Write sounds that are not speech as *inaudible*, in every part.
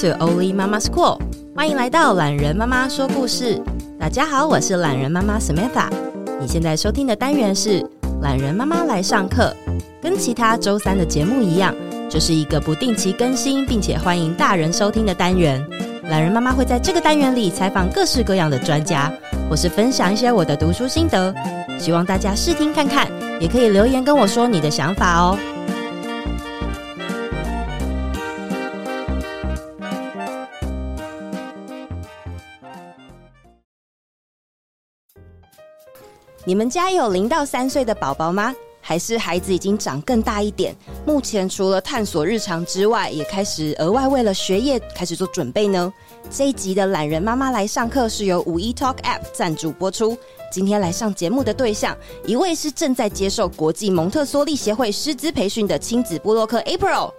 to Oli Mama School，欢迎来到懒人妈妈说故事。大家好，我是懒人妈妈 Samantha。你现在收听的单元是懒人妈妈来上课，跟其他周三的节目一样，这是一个不定期更新，并且欢迎大人收听的单元。懒人妈妈会在这个单元里采访各式各样的专家，或是分享一些我的读书心得，希望大家试听看看，也可以留言跟我说你的想法哦。你们家有零到三岁的宝宝吗？还是孩子已经长更大一点？目前除了探索日常之外，也开始额外为了学业开始做准备呢？这一集的懒人妈妈来上课是由五一 Talk App 赞助播出。今天来上节目的对象，一位是正在接受国际蒙特梭利协会师资培训的亲子部落客 April。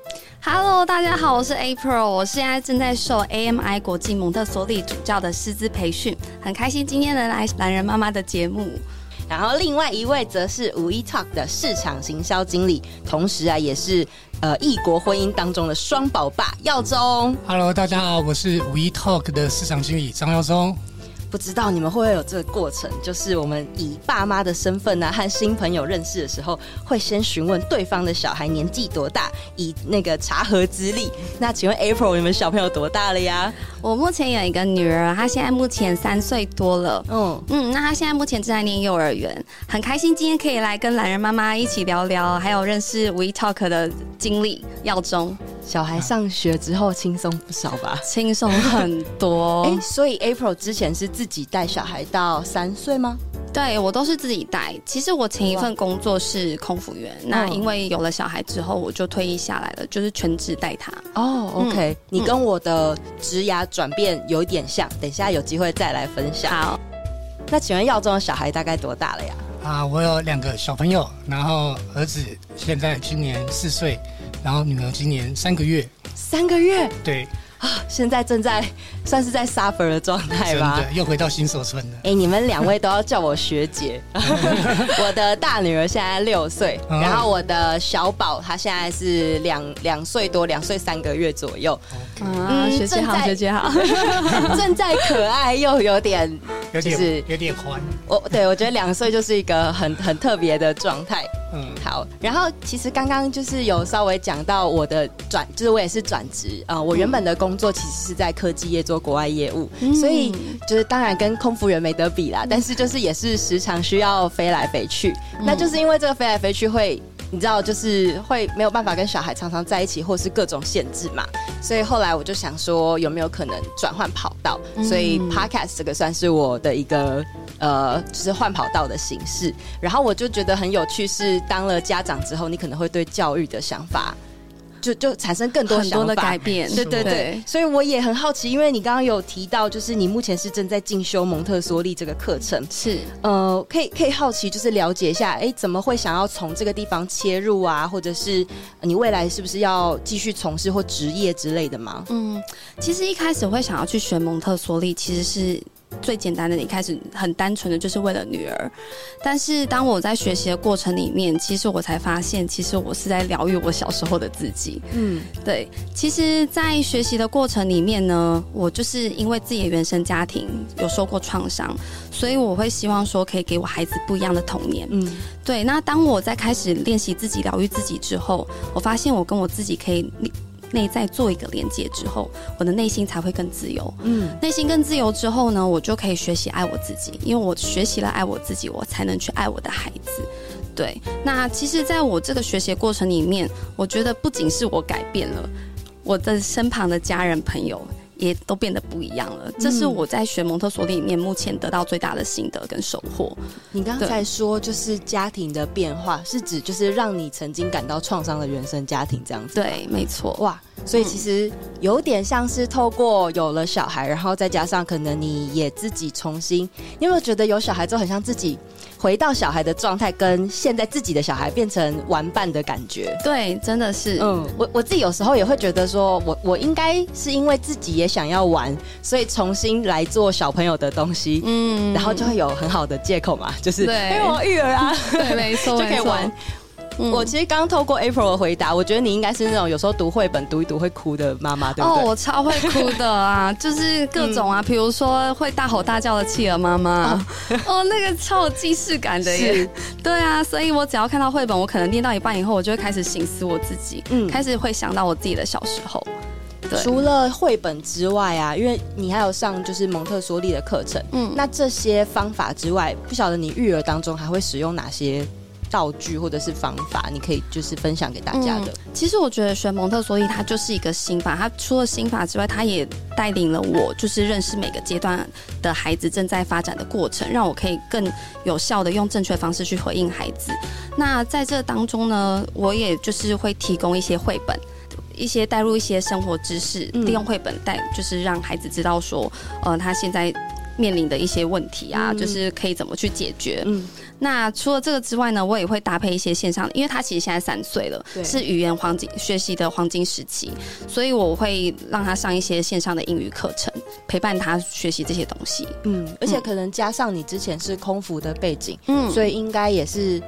Hello，大家好，我是 April，我现在正在受 AMI 国际蒙特梭利主教的师资培训，很开心今天能来懒人妈妈的节目。然后另外一位则是五一 Talk 的市场行销经理，同时啊也是呃异国婚姻当中的双宝爸耀宗。Hello，大家好，我是五一 Talk 的市场经理张耀宗。不知道你们会不会有这个过程，就是我们以爸妈的身份呢、啊，和新朋友认识的时候，会先询问对方的小孩年纪多大，以那个查核资历。那请问 April，你们小朋友多大了呀？我目前有一个女儿，她现在目前三岁多了。嗯嗯，那她现在目前正在念幼儿园，很开心今天可以来跟懒人妈妈一起聊聊，还有认识 We Talk 的经历耀宗。小孩上学之后轻松不少吧？轻松很多。哎、欸，所以 April 之前是自己带小孩到三岁吗？对，我都是自己带。其实我前一份工作是空服员，那因为有了小孩之后，我就退役下来了，就是全职带他。哦，OK，嗯，你跟我的职涯转变有一点像，等一下有机会再来分享。好，那请问耀中的小孩大概多大了呀？啊，我有两个小朋友，然后儿子现在今年四岁。然后女儿今年三个月，三个月，对啊，现在正在算是在 suffer 的状态吧，对，又回到新手村了。哎，你们两位都要叫我学姐。*laughs* 我的大女儿现在六岁，然后我的小宝她现在是两两岁多，两岁三个月左右。嗯，学姐好，学姐好，正在 *laughs* 可爱又有点，就是有点欢。我对我觉得两岁就是一个很很特别的状态。嗯，好。然后其实刚刚就是有稍微讲到我的转，就是我也是转职啊。我原本的工作其实是在科技业做国外业务，嗯、所以就是当然跟空服员没得比啦。但是就是也是时常需要飞来飞去，嗯、那就是因为这个飞来飞去会，你知道，就是会没有办法跟小孩常常在一起，或是各种限制嘛。所以后来我就想说，有没有可能转换跑道？嗯、所以 Podcast 这个算是我的一个。呃，就是换跑道的形式，然后我就觉得很有趣，是当了家长之后，你可能会对教育的想法就就产生更多很多的改变。对对对，对，所以我也很好奇，因为你刚刚有提到，就是你目前是正在进修蒙特梭利这个课程，是呃，可以可以好奇，就是了解一下，哎，怎么会想要从这个地方切入啊？或者是你未来是不是要继续从事或职业之类的吗？嗯，其实一开始会想要去学蒙特梭利，其实是。最简单的，一开始很单纯的就是为了女儿，但是当我在学习的过程里面，其实我才发现，其实我是在疗愈我小时候的自己。嗯，对。其实，在学习的过程里面呢，我就是因为自己的原生家庭有受过创伤，所以我会希望说，可以给我孩子不一样的童年。嗯，对。那当我在开始练习自己疗愈自己之后，我发现我跟我自己可以。内在做一个连接之后，我的内心才会更自由。嗯，内心更自由之后呢，我就可以学习爱我自己，因为我学习了爱我自己，我才能去爱我的孩子。对，那其实，在我这个学习过程里面，我觉得不仅是我改变了，我的身旁的家人朋友。也都变得不一样了，这是我在学蒙特梭利里面目前得到最大的心得跟收获。你刚才说就是家庭的变化，是指就是让你曾经感到创伤的原生家庭这样子？对，没错。哇，所以其实有点像是透过有了小孩，然后再加上可能你也自己重新，你有没有觉得有小孩之后很像自己回到小孩的状态，跟现在自己的小孩变成玩伴的感觉？对，真的是。嗯，我我自己有时候也会觉得说，我我应该是因为自己也。想要玩，所以重新来做小朋友的东西，嗯，然后就会有很好的借口嘛，就是因为我育儿啊，对，没错，*laughs* 就可以玩。嗯、我其实刚刚透过 April 的回答，我觉得你应该是那种有时候读绘本读一读会哭的妈妈，对不对？哦，我超会哭的啊，*laughs* 就是各种啊，比、嗯、如说会大吼大叫的企鹅妈妈，哦，哦，那个超有既视感的耶。是。对啊，所以我只要看到绘本，我可能念到一半以后，我就会开始醒思我自己，嗯，开始会想到我自己的小时候。对。除了绘本之外啊，因为你还有上就是蒙特梭利的课程，嗯，那这些方法之外，不晓得你育儿当中还会使用哪些道具或者是方法？你可以就是分享给大家的。嗯、其实我觉得学蒙特梭利它就是一个心法，它除了心法之外，它也带领了我，就是认识每个阶段的孩子正在发展的过程，让我可以更有效的用正确的方式去回应孩子。那在这当中呢，我也就是会提供一些绘本。一些带入一些生活知识，嗯、利用绘本带，就是让孩子知道说，呃，他现在面临的一些问题啊，嗯、就是可以怎么去解决。嗯，那除了这个之外呢，我也会搭配一些线上，因为他其实现在三岁了，是语言黄金学习的黄金时期，所以我会让他上一些线上的英语课程，陪伴他学习这些东西。嗯，而且可能加上你之前是空服的背景，嗯，所以应该也是。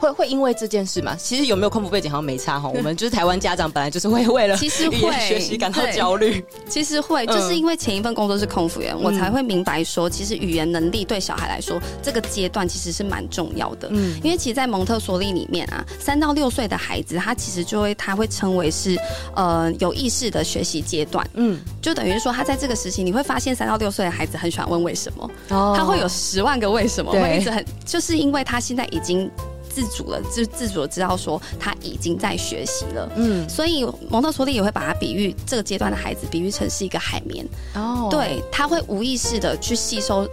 会会因为这件事吗？其实有没有空腹背景好像没差哈。我们就是台湾家长本来就是会为了其实会学习感到焦虑。其实会，就是因为前一份工作是空服员，嗯、我才会明白说，其实语言能力对小孩来说，这个阶段其实是蛮重要的。嗯，因为其实，在蒙特梭利里面啊，三到六岁的孩子，他其实就会他会称为是呃有意识的学习阶段。嗯，就等于说他在这个时期，你会发现三到六岁的孩子很喜欢问为什么，哦、他会有十万个为什么，对会一直很，就是因为他现在已经。自主了，就自主的知道说他已经在学习了，嗯，所以蒙特梭利也会把它比喻这个阶段的孩子，比喻成是一个海绵，哦，对，他会无意识的去吸收。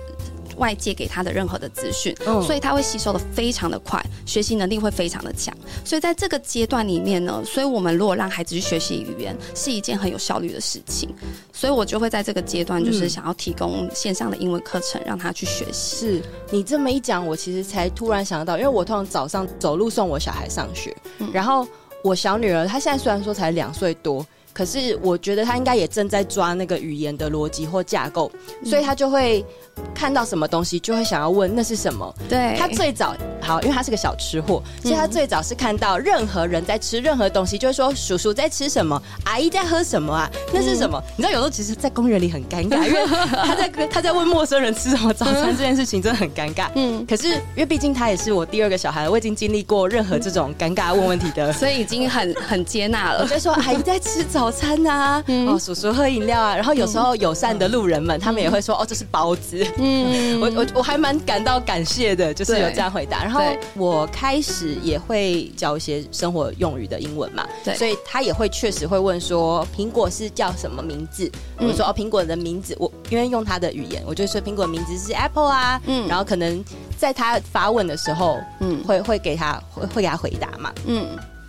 外界给他的任何的资讯，嗯、所以他会吸收的非常的快，学习能力会非常的强。所以在这个阶段里面呢，所以我们如果让孩子去学习语言，是一件很有效率的事情。所以我就会在这个阶段，就是想要提供线上的英文课程，让他去学习。是你这么一讲，我其实才突然想到，因为我通常早上走路送我小孩上学，嗯、然后我小女儿她现在虽然说才两岁多。可是我觉得他应该也正在抓那个语言的逻辑或架构，所以他就会看到什么东西就会想要问那是什么。对，他最早好，因为他是个小吃货，所以他最早是看到任何人在吃任何东西，就会说叔叔在吃什么，阿姨在喝什么啊？那是什么？你知道有时候其实，在公园里很尴尬，因为 *laughs* 他在他在问陌生人吃什么早餐这件事情真的很尴尬。嗯，可是因为毕竟他也是我第二个小孩，我已经经历过任何这种尴尬问问题的，所以已经很很接纳了。我就说阿姨在吃早。早餐呐、啊，嗯、哦，叔叔喝饮料啊，然后有时候友善的路人们，嗯、他们也会说，哦，这是包子。嗯，*laughs* 我我我还蛮感到感谢的，就是有这样回答。然后我开始也会教一些生活用语的英文嘛，对，所以他也会确实会问说，苹果是叫什么名字？嗯、我说哦，苹果的名字，我因为用他的语言，我就说苹果的名字是 Apple 啊，嗯，然后可能在他发问的时候，嗯，会会给他会会给他回答嘛，嗯。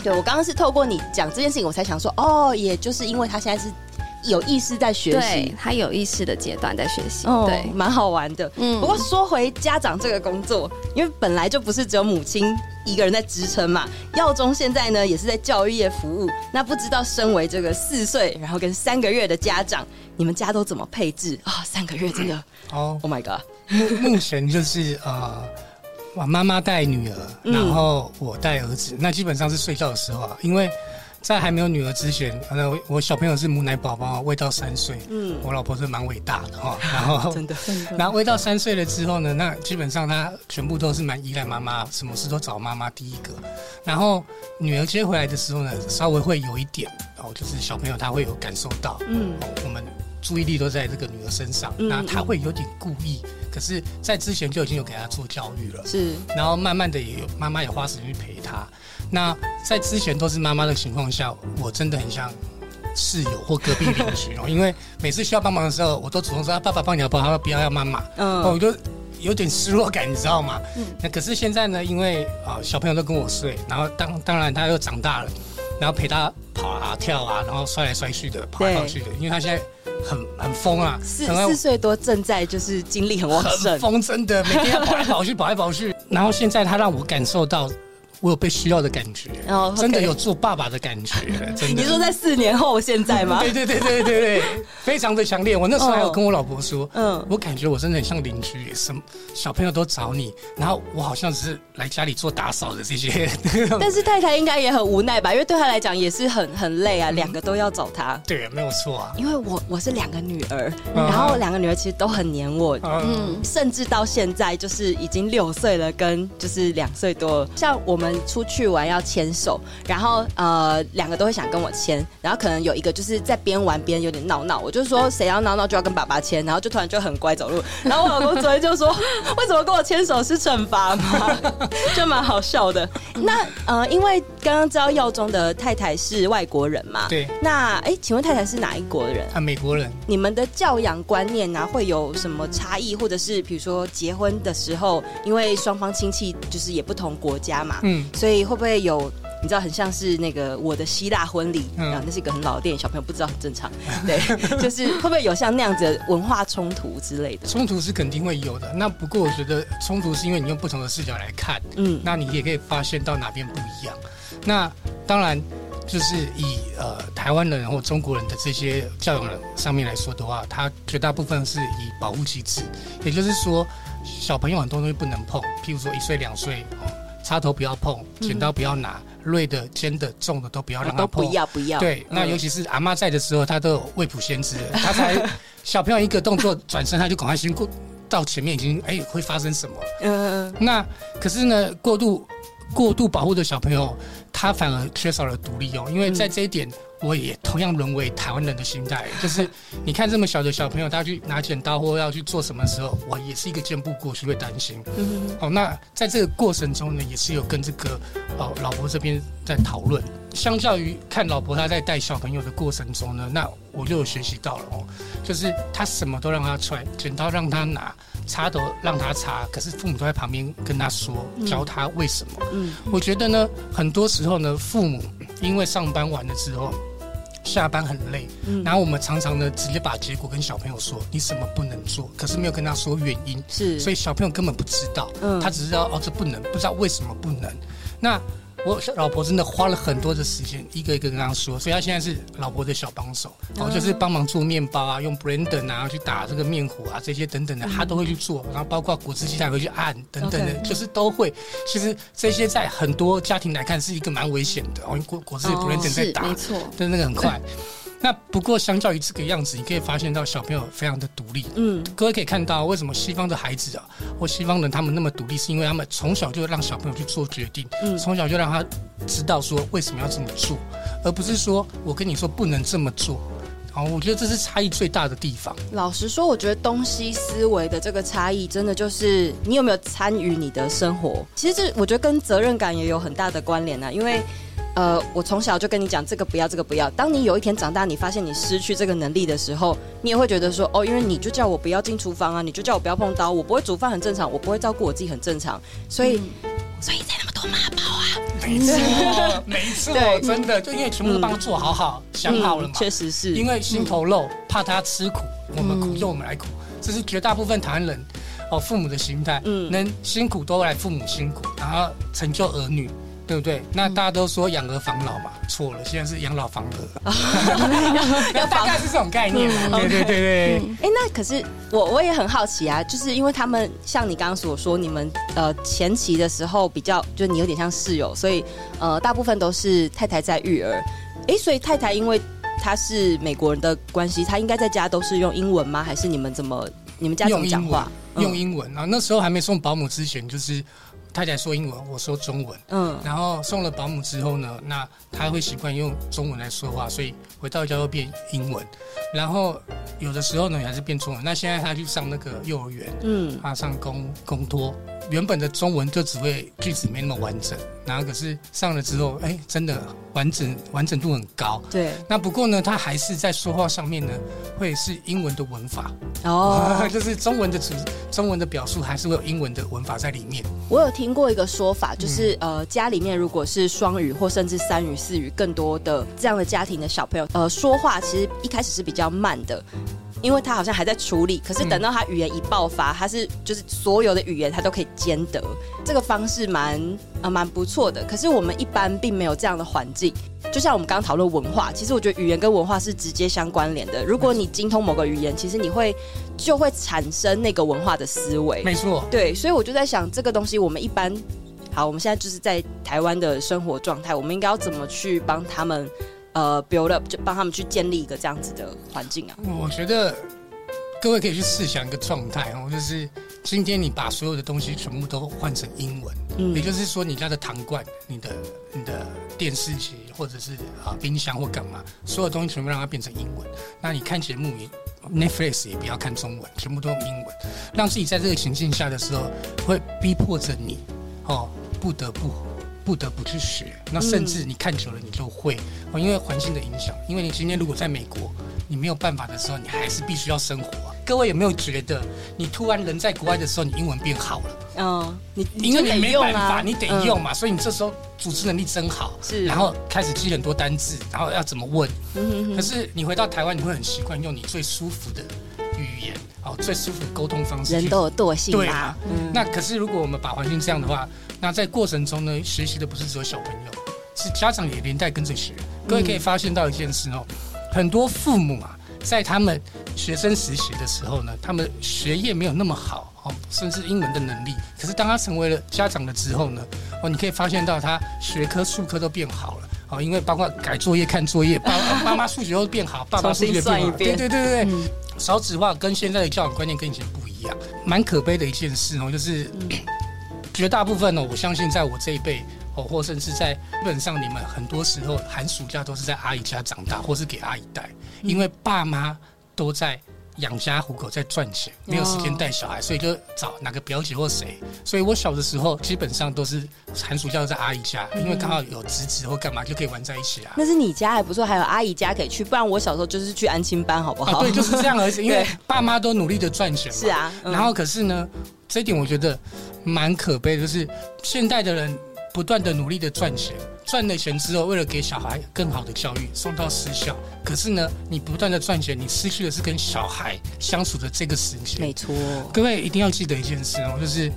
对，我刚刚是透过你讲这件事情，我才想说，哦，也就是因为他现在是有意识在学习，他有意识的阶段在学习，哦、对，蛮好玩的。嗯，不过说回家长这个工作，因为本来就不是只有母亲一个人在支撑嘛，耀宗现在呢也是在教育业服务。那不知道身为这个四岁然后跟三个月的家长，你们家都怎么配置啊、哦？三个月真的，哦，Oh my god，目目前就是呃。我妈妈带女儿，然后我带儿子。嗯、那基本上是睡觉的时候啊，因为在还没有女儿之前，呃我小朋友是母奶宝宝，喂到三岁。嗯，我老婆是蛮伟大的哈。*laughs* 然后真的，真的。然后喂到三岁了之后呢，那基本上她全部都是蛮依赖妈妈，什么事都找妈妈第一个。然后女儿接回来的时候呢，稍微会有一点哦，就是小朋友他会有感受到，嗯，我们注意力都在这个女儿身上，嗯、那他会有点故意。可是，在之前就已经有给他做教育了，是。然后慢慢的也有妈妈也花时间去陪他。那在之前都是妈妈的情况下，我真的很像室友或隔壁邻居哦，*laughs* 因为每次需要帮忙的时候，我都主动说：“爸爸帮你要帮，他说不要要妈妈。”嗯，我就有点失落感，你知道吗？嗯。那可是现在呢，因为啊小朋友都跟我睡，然后当当然他又长大了，然后陪他跑啊跳啊，然后摔来摔去的，跑来跑去的，因为他现在。很很疯啊！四四岁多正在就是精力很旺盛，疯真的每天要跑来跑去，跑来跑去。然后现在他让我感受到我有被需要的感觉，真的有做爸爸的感觉，*laughs* 真的。你说在四年后现在吗？对对对对对对，非常的强烈。我那时候还有跟我老婆说，嗯，我感觉我真的很像邻居，什么小朋友都找你，然后我好像只是来家里做打扫的这些。*laughs* 但是太太应该也很无奈吧？因为对她来讲也是很很累啊，两个都要找她。对，没有错啊。因为我我是两个女儿，然后两个女儿其实都很黏我，嗯，甚至到现在就是已经六岁了，跟就是两岁多了，像我们。出去玩要牵手，然后呃两个都会想跟我牵，然后可能有一个就是在边玩边有点闹闹，我就说谁要闹闹就要跟爸爸牵，然后就突然就很乖走路，然后我老公昨天就说 *laughs* 为什么跟我牵手是惩罚吗？*laughs* 就蛮好笑的。*laughs* 那呃因为刚刚知道耀宗的太太是外国人嘛，对，那哎请问太太是哪一国的人？啊美国人。你们的教养观念呢、啊、会有什么差异，或者是比如说结婚的时候，因为双方亲戚就是也不同国家嘛，嗯。所以会不会有你知道很像是那个我的希腊婚礼啊？那是一个很老的电影，小朋友不知道很正常。*laughs* 对，就是会不会有像那样子的文化冲突之类的？冲突是肯定会有的。那不过我觉得冲突是因为你用不同的视角来看，嗯，那你也可以发现到哪边不一样。那当然就是以呃台湾人或中国人的这些教养人上面来说的话，他绝大部分是以保护机制，也就是说小朋友很多东西不能碰，譬如说一岁两岁插头不要碰，剪刀不要拿，锐的、尖的、重的都不要让他碰。都不要，不要。对，那尤其是阿妈在的时候，他都有未卜先知，他才小朋友一个动作转身，他就赶快先过到前面，已经哎会发生什么？嗯。那可是呢，过度过度保护的小朋友，他反而缺少了独立哦，因为在这一点。我也同样沦为台湾人的心态，*laughs* 就是你看这么小的小朋友，他去拿剪刀或要去做什么时候，我也是一个箭步过去会担心。嗯，好，那在这个过程中呢，也是有跟这个哦老婆这边在讨论。相较于看老婆她在带小朋友的过程中呢，那我就有学习到了哦，就是他什么都让他踹，剪刀让他拿，插头让他插，可是父母都在旁边跟他说，教他为什么。嗯，我觉得呢，很多时候呢，父母因为上班完了之后。下班很累，嗯，然后我们常常呢直接把结果跟小朋友说，你什么不能做，可是没有跟他说原因，是，所以小朋友根本不知道，嗯，他只知道哦这不能，不知道为什么不能，那。我老婆真的花了很多的时间，一个一个跟他说，所以他现在是老婆的小帮手，哦，就是帮忙做面包啊，用 blender 啊去打这个面糊啊，这些等等的，他都会去做。然后包括果汁机，他也会去按等等的，就是都会。其实这些在很多家庭来看是一个蛮危险的，哦，果果汁 blender 在打，没错，但是那个很快。那不过，相较于这个样子，你可以发现到小朋友非常的独立。嗯，各位可以看到，为什么西方的孩子啊，或西方人他们那么独立，是因为他们从小就让小朋友去做决定，嗯，从小就让他知道说为什么要这么做，而不是说我跟你说不能这么做。好，我觉得这是差异最大的地方。老实说，我觉得东西思维的这个差异，真的就是你有没有参与你的生活。其实这我觉得跟责任感也有很大的关联啊，因为。呃，我从小就跟你讲这个不要，这个不要。当你有一天长大，你发现你失去这个能力的时候，你也会觉得说，哦，因为你就叫我不要进厨房啊，你就叫我不要碰刀，我不会煮饭很正常，我不会照顾我自己很正常，所以，嗯、所以才那么多妈宝啊。没错，没错，真的，就因为全部都帮他做好好，嗯、想好了嘛。确、嗯、实是，因为心头肉，嗯、怕他吃苦，我们苦就我们来苦，这是绝大部分台湾人哦父母的心态。嗯，能辛苦都来父母辛苦，然后成就儿女。对不对？那大家都说养儿防老嘛，错了，现在是养老防儿，*laughs* 要大概是这种概念对对对对。哎、嗯，那可是我我也很好奇啊，就是因为他们像你刚刚所说，你们呃前期的时候比较，就你有点像室友，所以呃大部分都是太太在育儿。哎，所以太太因为她是美国人的关系，她应该在家都是用英文吗？还是你们怎么你们家怎么讲话？用英文啊，那时候还没送保姆之前就是。太太说英文，我说中文。嗯，然后送了保姆之后呢，那他会习惯用中文来说话，所以回到家又变英文。然后有的时候呢，还是变中文。那现在他去上那个幼儿园，嗯，他上公公托。原本的中文就只会句子没那么完整，然后可是上了之后，哎，真的完整完整度很高。对。那不过呢，他还是在说话上面呢，会是英文的文法哦，*laughs* 就是中文的词，中文的表述还是会有英文的文法在里面。我有听过一个说法，就是、嗯、呃，家里面如果是双语或甚至三语四语更多的这样的家庭的小朋友，呃，说话其实一开始是比较慢的。因为他好像还在处理，可是等到他语言一爆发，他是就是所有的语言他都可以兼得，这个方式蛮呃蛮不错的。可是我们一般并没有这样的环境，就像我们刚刚讨论文化，其实我觉得语言跟文化是直接相关联的。如果你精通某个语言，其实你会就会产生那个文化的思维。没错，对，所以我就在想，这个东西我们一般好，我们现在就是在台湾的生活状态，我们应该要怎么去帮他们？呃，build up 就帮他们去建立一个这样子的环境啊。我觉得各位可以去试想一个状态哦，就是今天你把所有的东西全部都换成英文，嗯，也就是说你家的糖罐、你的、你的电视机或者是啊冰箱或干嘛，所有东西全部让它变成英文。那你看节目也 Netflix 也不要看中文，全部都用英文，让自己在这个情境下的时候，会逼迫着你哦，不得不。不得不去学，那甚至你看久了，你就会哦，因为环境的影响。因为你今天如果在美国，你没有办法的时候，你还是必须要生活啊。各位有没有觉得，你突然人在国外的时候，你英文变好了？嗯，你因为你没办法，你得用嘛，所以你这时候组织能力真好。是，然后开始记很多单字，然后要怎么问？可是你回到台湾，你会很习惯用你最舒服的语言，哦，最舒服的沟通方式。人都有惰性，对啊。那可是如果我们把环境这样的话。那在过程中呢，学习的不是只有小朋友，是家长也连带跟着学。各位可以发现到一件事哦，很多父母啊，在他们学生实习的时候呢，他们学业没有那么好哦，甚至英文的能力。可是当他成为了家长了之后呢，哦，你可以发现到他学科、数科都变好了哦，因为包括改作业、看作业，爸 *laughs* 妈妈数学都变好，爸爸数学变好，对对对对对，少子化跟现在的教养观念跟以前不一样，蛮可悲的一件事哦，就是。*clears throat* 绝大部分呢，我相信在我这一辈哦，或甚至在基本上，你们很多时候寒暑假都是在阿姨家长大，或是给阿姨带，因为爸妈都在养家糊口，在赚钱，没有时间带小孩，所以就找哪个表姐或谁。所以我小的时候基本上都是寒暑假都在阿姨家，因为刚好有侄子或干嘛就可以玩在一起啊。那是你家还不错，还有阿姨家可以去，不然我小时候就是去安亲班，好不好？啊，对，就是这样而已。因为爸妈都努力的赚钱嘛。是啊，然后可是呢，这一点我觉得。蛮可悲的，就是现代的人不断的努力的赚钱，赚了钱之后，为了给小孩更好的教育，送到私校。可是呢，你不断的赚钱，你失去的是跟小孩相处的这个时间。没错，各位一定要记得一件事哦，就是。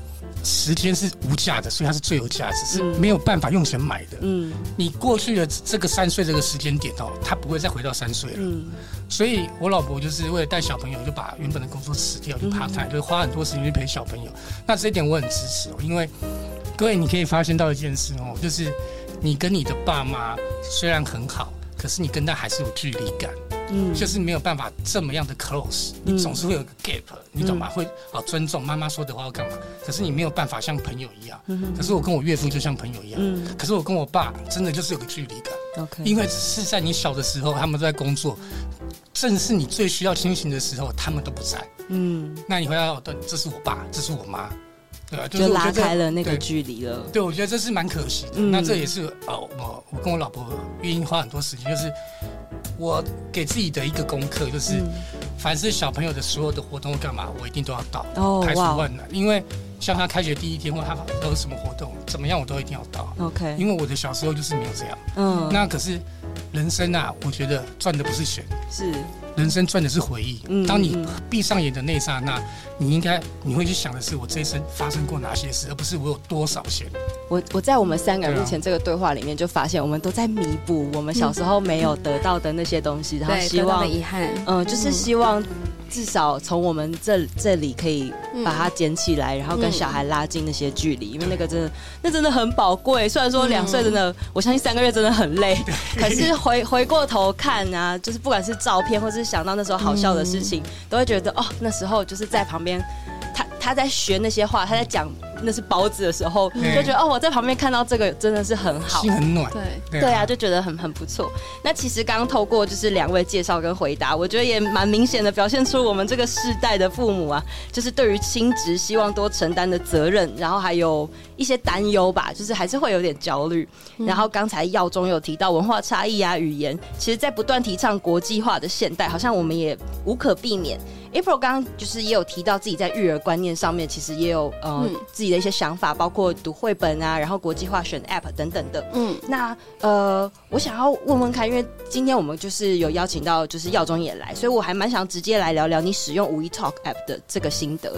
时间是无价的，所以它是最有价值，是没有办法用钱买的。嗯，你过去的这个三岁这个时间点哦，他不会再回到三岁了。嗯，所以我老婆就是为了带小朋友，就把原本的工作辞掉，就 part time，就花很多时间去陪小朋友。那这一点我很支持哦，因为各位你可以发现到一件事哦，就是你跟你的爸妈虽然很好，可是你跟他还是有距离感。嗯，就是没有办法这么样的 close，你总是会有个 gap，你懂吗？会啊尊重妈妈说的话要干嘛？可是你没有办法像朋友一样。可是我跟我岳父就像朋友一样。可是我跟我爸真的就是有个距离感。OK，因为是在你小的时候，他们都在工作，正是你最需要亲情的时候，他们都不在。嗯，那你会要对，这是我爸，这是我妈，对啊？就拉开了那个距离了。对，我觉得这是蛮可惜的。那这也是哦，我我跟我老婆愿意花很多时间，就是。我给自己的一个功课就是，凡是小朋友的所有的活动干嘛，我一定都要到，排除万难。因为像他开学第一天或他都有什么活动，怎么样我都一定要到。OK，因为我的小时候就是没有这样。嗯，那可是人生啊，我觉得赚的不是钱，是。人生赚的是回忆。当你闭上眼的那一刹那，你应该你会去想的是我这一生发生过哪些事，而不是我有多少钱。我我在我们三个人目前这个对话里面就发现，我们都在弥补我们小时候没有得到的那些东西，然后希望遗憾，嗯，就是希望。至少从我们这这里可以把它捡起来，然后跟小孩拉近那些距离，因为那个真的，那真的很宝贵。虽然说两岁真的，我相信三个月真的很累，*laughs* 可是回回过头看啊，就是不管是照片，或是想到那时候好笑的事情，都会觉得哦，那时候就是在旁边，他他在学那些话，他在讲。那是包子的时候，就觉得哦，我在旁边看到这个真的是很好，心很暖。对对啊，就觉得很很不错。那其实刚刚透过就是两位介绍跟回答，我觉得也蛮明显的表现出我们这个世代的父母啊，就是对于亲职希望多承担的责任，然后还有一些担忧吧，就是还是会有点焦虑。然后刚才耀中有提到文化差异啊，语言，其实在不断提倡国际化的现代，好像我们也无可避免。April 刚刚就是也有提到自己在育儿观念上面，其实也有呃、嗯、自己的一些想法，包括读绘本啊，然后国际化选 App 等等的。嗯，那呃，我想要问问看，因为今天我们就是有邀请到就是耀中也来，所以我还蛮想直接来聊聊你使用五一 Talk App 的这个心得。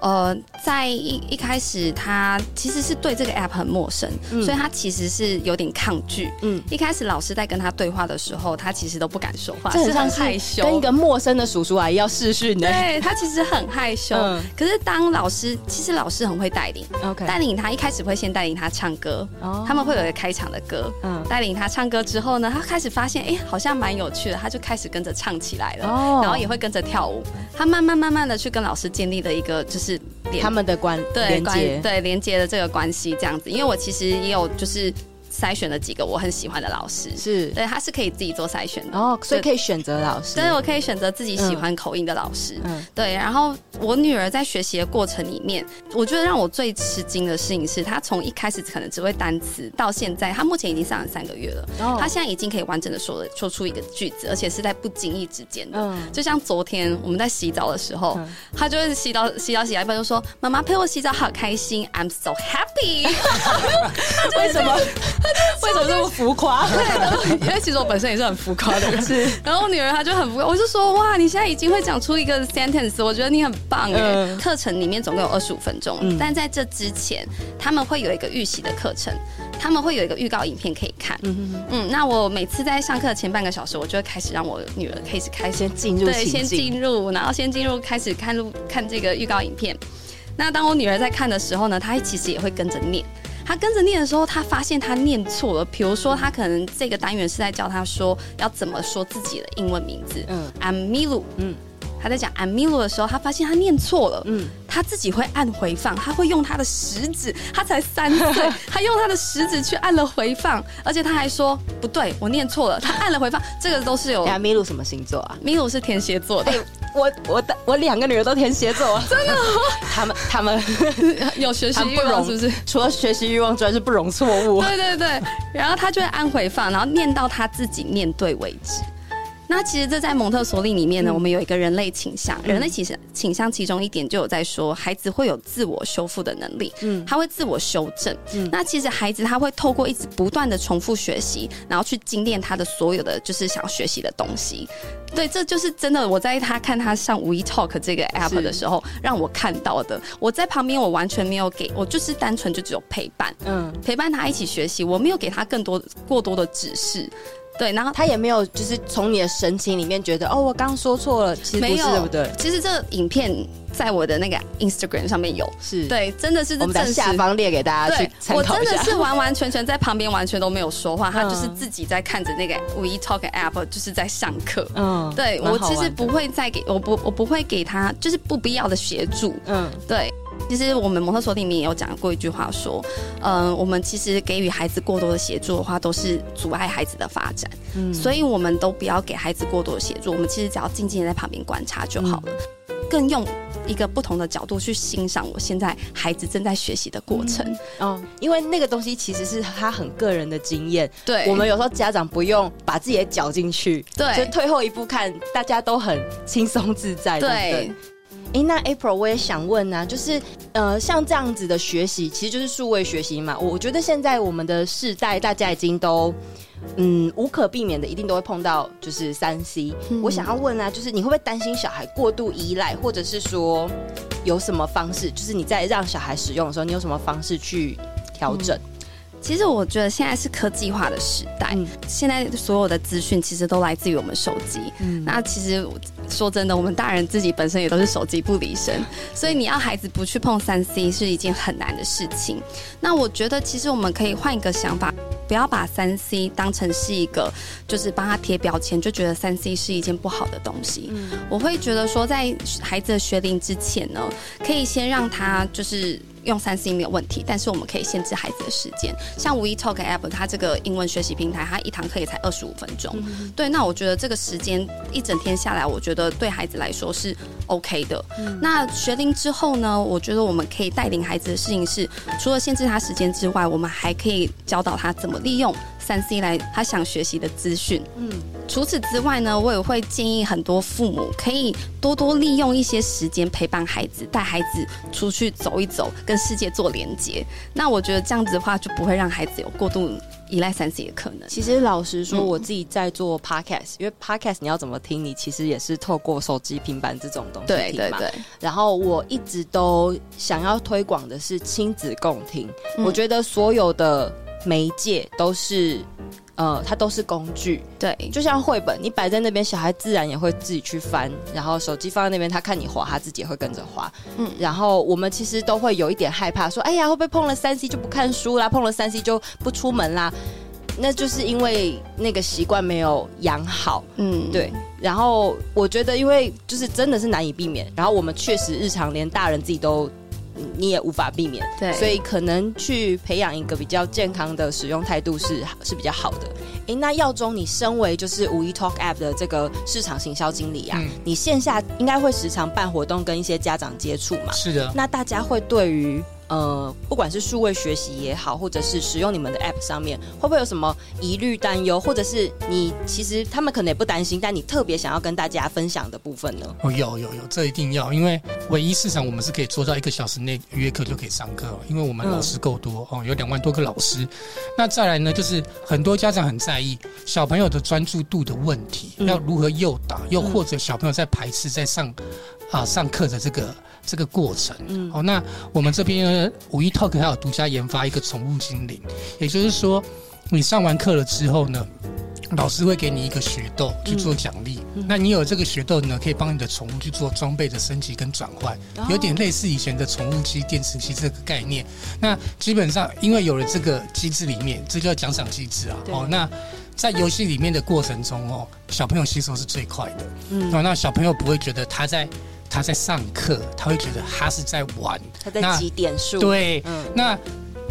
呃，在一一开始，他其实是对这个 App 很陌生，嗯、所以他其实是有点抗拒。嗯，一开始老师在跟他对话的时候，他其实都不敢说话，是很害羞，跟一个陌生的叔叔阿姨要试训的。对，他其实很害羞。嗯、可是当老师，其实老师很会带领。OK，带领他一开始会先带领他唱歌，哦、他们会有一个开场的歌。嗯，带领他唱歌之后呢，他开始发现，哎、欸，好像蛮有趣的，他就开始跟着唱起来了。哦，然后也会跟着跳舞。他慢慢慢慢的去跟老师建立了一个就是他们的关对连接对连接的这个关系这样子。因为我其实也有就是。筛选了几个我很喜欢的老师，是对，他是可以自己做筛选的哦，所以可以选择老师。对，我可以选择自己喜欢口音的老师。嗯，对。然后我女儿在学习的过程里面，我觉得让我最吃惊的事情是，她从一开始可能只会单词，到现在她目前已经上了三个月了，哦她现在已经可以完整的说了说出一个句子，而且是在不经意之间的。嗯，就像昨天我们在洗澡的时候，她就会洗澡洗澡洗到一半就说：“妈妈陪我洗澡好开心，I'm so happy。*laughs* ”为什么？*laughs* 为什么这么浮夸？*laughs* 对，因为其实我本身也是很浮夸的人。是，然后我女儿她就很浮夸，我就说哇，你现在已经会讲出一个 sentence，我觉得你很棒哎。嗯、课程里面总共有二十五分钟，嗯、但在这之前，他们会有一个预习的课程，他们会有一个预告影片可以看。嗯。那我每次在上课的前半个小时，我就会开始让我女儿开始开始进入，对，先进入，然后先进入，开始看录看这个预告影片。那当我女儿在看的时候呢，她其实也会跟着念。他跟着念的时候，他发现他念错了。比如说，他可能这个单元是在教他说要怎么说自己的英文名字。嗯，I'm Milu。嗯，他在讲 I'm Milu 的时候，他发现他念错了。嗯，他自己会按回放，他会用他的食指。他才三岁，他用他的食指去按了回放，而且他还说不对，我念错了。他按了回放，这个都是有。哎，Milu 什么星座啊？Milu 是天蝎座的。欸我我的我两个女儿都天蝎座，真的，*laughs* 他们他 *laughs* 们有学习欲望是不是？除了学习欲望之外，是不容错误。对对对，然后他就会按回放，然后念到他自己念对为止。那其实这在蒙特梭利里面呢，嗯、我们有一个人类倾向，人类倾向倾向其中一点就有在说，孩子会有自我修复的能力，嗯，他会自我修正。嗯，那其实孩子他会透过一直不断的重复学习，然后去精炼他的所有的就是想要学习的东西。对，这就是真的。我在他看他上 We Talk 这个 app 的时候，让我看到的。我在旁边，我完全没有给我就是单纯就只有陪伴，嗯，陪伴他一起学习，我没有给他更多过多的指示。对，然后他也没有，就是从你的神情里面觉得，哦，我刚刚说错了，其实不是，对不对？其实这个影片在我的那个 Instagram 上面有，是对，真的是，我们在下方列给大家去参考一下。我真的是完完全全在旁边，完全都没有说话，*laughs* 他就是自己在看着那个 We Talk App，就是在上课。嗯，对，我其实不会再给我不我不会给他就是不必要的协助。嗯，对。其实我们蒙特梭利里面也有讲过一句话，说，嗯、呃，我们其实给予孩子过多的协助的话，都是阻碍孩子的发展。嗯，所以我们都不要给孩子过多的协助，我们其实只要静静的在旁边观察就好了。嗯、更用一个不同的角度去欣赏我现在孩子正在学习的过程。嗯，哦、因为那个东西其实是他很个人的经验。对，我们有时候家长不用把自己的脚进去，对，就退后一步看，大家都很轻松自在。对。对哎，那 April，我也想问啊，就是呃，像这样子的学习，其实就是数位学习嘛。我觉得现在我们的世代，大家已经都嗯无可避免的，一定都会碰到就是三 C。嗯、我想要问啊，就是你会不会担心小孩过度依赖，或者是说有什么方式，就是你在让小孩使用的时候，你有什么方式去调整？嗯其实我觉得现在是科技化的时代，嗯、现在所有的资讯其实都来自于我们手机。嗯，那其实说真的，我们大人自己本身也都是手机不离身，所以你要孩子不去碰三 C 是一件很难的事情。那我觉得其实我们可以换一个想法，不要把三 C 当成是一个就是帮他贴标签，就觉得三 C 是一件不好的东西。嗯，我会觉得说，在孩子的学龄之前呢，可以先让他就是。用三 C 没有问题，但是我们可以限制孩子的时间。像无一 Talk App，它这个英文学习平台，它一堂课也才二十五分钟。嗯、对，那我觉得这个时间一整天下来，我觉得对孩子来说是 OK 的。嗯、那学龄之后呢？我觉得我们可以带领孩子的事情是，除了限制他时间之外，我们还可以教导他怎么利用三 C 来他想学习的资讯。嗯，除此之外呢，我也会建议很多父母可以多多利用一些时间陪伴孩子，带孩子出去走一走，跟世界做连接。那我觉得这样子的话，就不会让孩子有过度依赖三 C 的可能。其实老实说，我自己在做 Podcast，嗯，因为 Podcast 你要怎么听，你其实也是透过手机、平板这种东西听嘛。对对对。然后我一直都想要推广的是亲子共听，嗯，我觉得所有的媒介都是。呃，它都是工具，对，就像绘本，你摆在那边，小孩自然也会自己去翻，然后手机放在那边，他看你滑，他自己也会跟着滑，嗯，然后我们其实都会有一点害怕，说，哎呀，会不会碰了三 C 就不看书啦，碰了三 C 就不出门啦？那就是因为那个习惯没有养好，嗯，对。然后我觉得，因为就是真的是难以避免，然后我们确实日常连大人自己都。你也无法避免，对，所以可能去培养一个比较健康的使用态度是是比较好的。哎、欸，那耀中，你身为就是五一 Talk App 的这个市场行销经理啊，嗯、你线下应该会时常办活动，跟一些家长接触嘛？是的。那大家会对于呃，不管是数位学习也好，或者是使用你们的 App 上面，会不会有什么疑虑、担忧，或者是你其实他们可能也不担心，但你特别想要跟大家分享的部分呢？哦，有有有，这一定要，因为唯一市场我们是可以做到一个小时内约课就可以上课，因为我们老师够多、嗯、哦，有两万多个老师。那再来呢，就是很多家长很在意小朋友的专注度的问题，嗯、要如何诱导，又或者小朋友在排斥在上啊上课的这个。这个过程，嗯，好，那我们这边五一 Talk 还有独家研发一个宠物精灵，也就是说，你上完课了之后呢，老师会给你一个学豆去做奖励，嗯、那你有这个学豆呢，可以帮你的宠物去做装备的升级跟转换，有点类似以前的宠物机、电池机这个概念。那基本上，因为有了这个机制里面，这叫奖赏机制啊，哦，那在游戏里面的过程中哦，小朋友吸收是最快的，嗯，哦，那小朋友不会觉得他在。他在上课，他会觉得他是在玩，他在几点数。对，嗯，那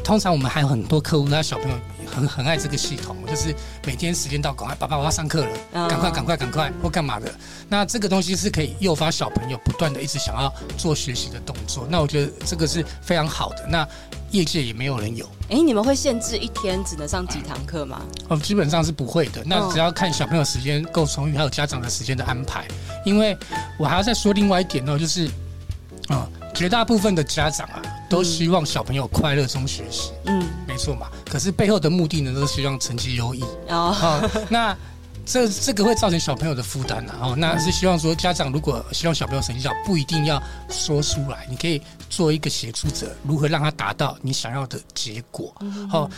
通常我们还有很多客户，那小朋友很很爱这个系统，就是每天时间到，赶快爸爸我要上课了，赶快赶快赶快或干嘛的。那这个东西是可以诱发小朋友不断的一直想要做学习的动作。那我觉得这个是非常好的。那业界也没有人有。哎，你们会限制一天只能上几堂课吗？哦，基本上是不会的。那只要看小朋友时间够充裕，还有家长的时间的安排。因为我还要再说另外一点呢，就是啊、嗯，绝大部分的家长啊，都希望小朋友快乐中学习。嗯，没错嘛。可是背后的目的呢，都是希望成绩优异。哦，嗯、那。这这个会造成小朋友的负担啊哦，那是希望说家长如果希望小朋友成绩好，不一定要说出来，你可以做一个协助者，如何让他达到你想要的结果。好，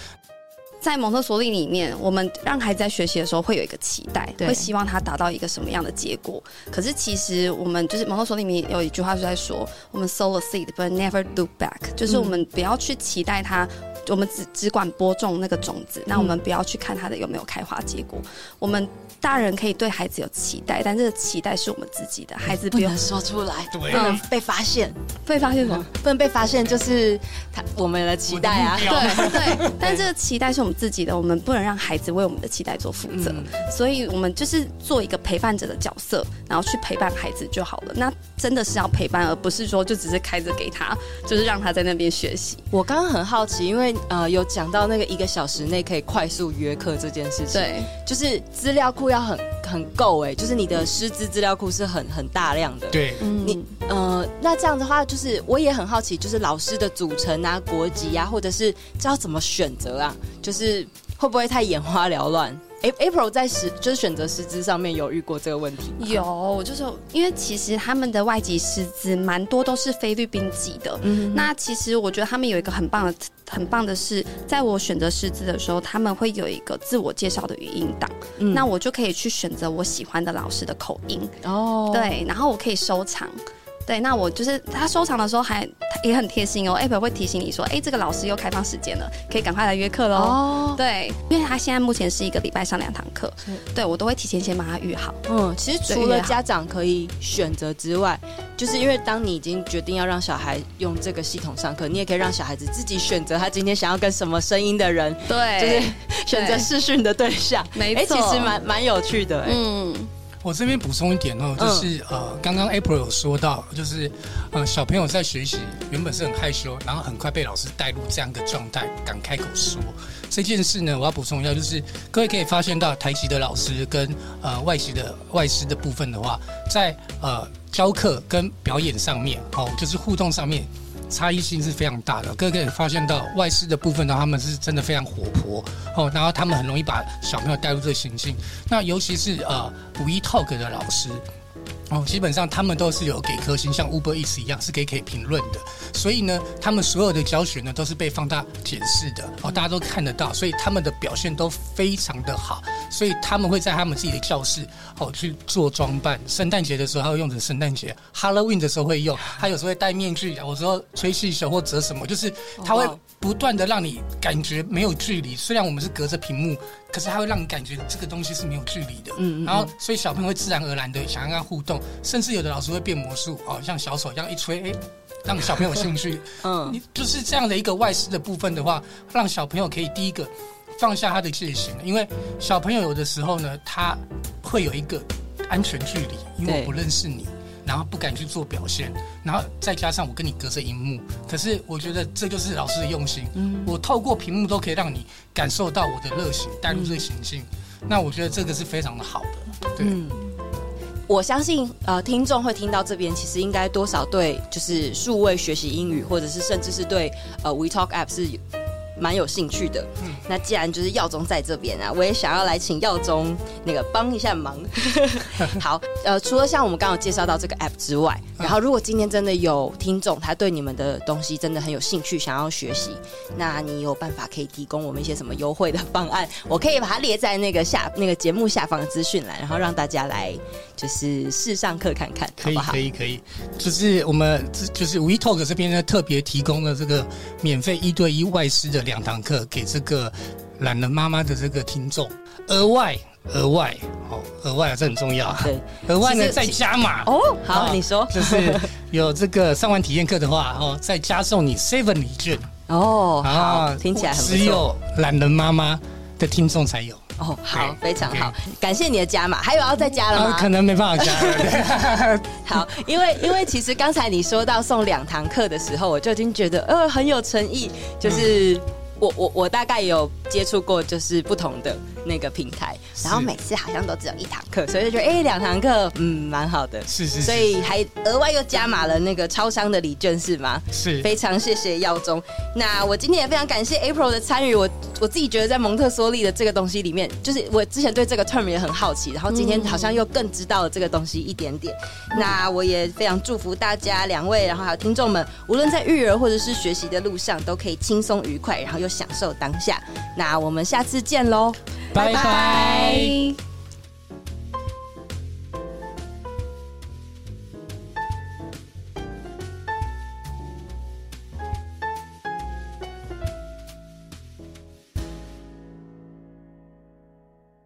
在蒙特梭利里面，我们让孩子在学习的时候会有一个期待，会希望他达到一个什么样的结果。可是其实我们就是蒙特梭利里面有一句话就在说，我们 sow a seed but never look back，就是我们不要去期待他。我们只只管播种那个种子，那我们不要去看它的有没有开花结果。我们大人可以对孩子有期待，但这个期待是我们自己的，孩子不能说出来，不能被发现。被发现什么？不能被发现，就是他我们的期待啊。对对，*laughs* 但这个期待是我们自己的，我们不能让孩子为我们的期待做负责。所以，我们就是做一个陪伴者的角色，然后去陪伴孩子就好了。那真的是要陪伴，而不是说就只是开着给他，就是让他在那边学习。我刚刚很好奇，因为。呃，有讲到那个一个小时内可以快速约课这件事情，对，就是资料库要很很够哎，就是你的师资资料库是很很大量的，对，你呃，那这样的话，就是我也很好奇，就是老师的组成啊、国籍啊，或者是知道怎么选择啊，就是会不会太眼花缭乱？April 在师就是选择师资上面有遇过这个问题？有，就是因为其实他们的外籍师资蛮多都是菲律宾籍的。嗯，那其实我觉得他们有一个很棒的、很棒的是，在我选择师资的时候，他们会有一个自我介绍的语音档。嗯，那我就可以去选择我喜欢的老师的口音。哦，对，然后我可以收藏。对，那我就是他收藏的时候还也很贴心哦，Apple 会提醒你说，哎，这个老师又开放时间了，可以赶快来约课喽。哦，对，因为他现在目前是一个礼拜上两堂课，对我都会提前先把他预好。嗯，其实除了家长可以选择之外，就是因为当你已经决定要让小孩用这个系统上课，你也可以让小孩子自己选择他今天想要跟什么声音的人，对，就是 *laughs* 选择视讯的对象。没错，其实蛮蛮有趣的。嗯。我这边补充一点哦，就是、嗯、呃，刚刚 April 有说到，就是呃，小朋友在学习原本是很害羞，然后很快被老师带入这样的状态，敢开口说这件事呢。我要补充一下，就是各位可以发现到台籍的老师跟呃外籍的外师的部分的话，在呃教课跟表演上面，哦，就是互动上面。差异性是非常大的，各位可以发现到外事的部分呢，他们是真的非常活泼哦，然后他们很容易把小朋友带入这个情境。那尤其是呃五一 talk 的老师哦，基本上他们都是有给颗星，像 Uber Eats 一样是给可以评论的。所以呢，他们所有的教学呢都是被放大检视的哦，大家都看得到，所以他们的表现都非常的好。所以他们会在他们自己的教室哦去做装扮，圣诞节的时候他会用成圣诞节，Halloween 的时候会用，他有时候会戴面具，有时候吹气球或折什么，就是他会不断的让你感觉没有距离。虽然我们是隔着屏幕，可是他会让你感觉这个东西是没有距离的。嗯，然后所以小朋友会自然而然的想要跟他互动，甚至有的老师会变魔术哦，像小丑一样一吹，哎，让小朋友有兴趣。*laughs* 嗯，你就是这样的一个外师的部分的话，让小朋友可以第一个。放下他的戒心，因为小朋友有的时候呢，他会有一个安全距离，因为我不认识你，然后不敢去做表现，然后再加上我跟你隔着荧幕，可是我觉得这就是老师的用心。嗯，我透过屏幕都可以让你感受到我的热情，带入这个情境，那我觉得这个是非常的好的。对，嗯，我相信呃，听众会听到这边，其实应该多少对就是数位学习英语，或者是甚至是对呃 WeTalk App 是。蛮有兴趣的，嗯，那既然就是耀宗在这边啊，我也想要来请耀宗那个帮一下忙。*laughs* 好，呃，除了像我们刚刚介绍到这个 app 之外，然后如果今天真的有听众，他对你们的东西真的很有兴趣，想要学习，那你有办法可以提供我们一些什么优惠的方案？我可以把它列在那个下那个节目下方的资讯栏，然后让大家来就是试上课看看，可以好不好？可以可以，就是我们就是 WeTalk 这边呢特别提供了这个免费一对一外师的。两堂课给这个懒人妈妈的这个听众，额外额外哦，额外啊，这很重要。对，额外呢再加码哦。好，你说，就是有这个上完体验课的话哦，再加送你 seven 礼券哦。好，听起来很不错。只有懒人妈妈的听众才有哦。好，非常好，感谢你的加码。还有要再加了吗？可能没办法加。*laughs* 好，因为因为其实刚才你说到送两堂课的时候，我就已经觉得呃很有诚意，就是。我我我大概有接触过，就是不同的那个平台，然后每次好像都只有一堂课，所以就觉得哎，两堂课嗯蛮好的，是是，是，所以还额外又加码了那个超商的礼券是吗？是，非常谢谢耀宗。那我今天也非常感谢 April 的参与，我我自己觉得在蒙特梭利的这个东西里面，就是我之前对这个 term 也很好奇，然后今天好像又更知道了这个东西一点点。嗯、那我也非常祝福大家两位，然后还有听众们，无论在育儿或者是学习的路上，都可以轻松愉快，然后又享受当下。那我们下次见喽，拜拜。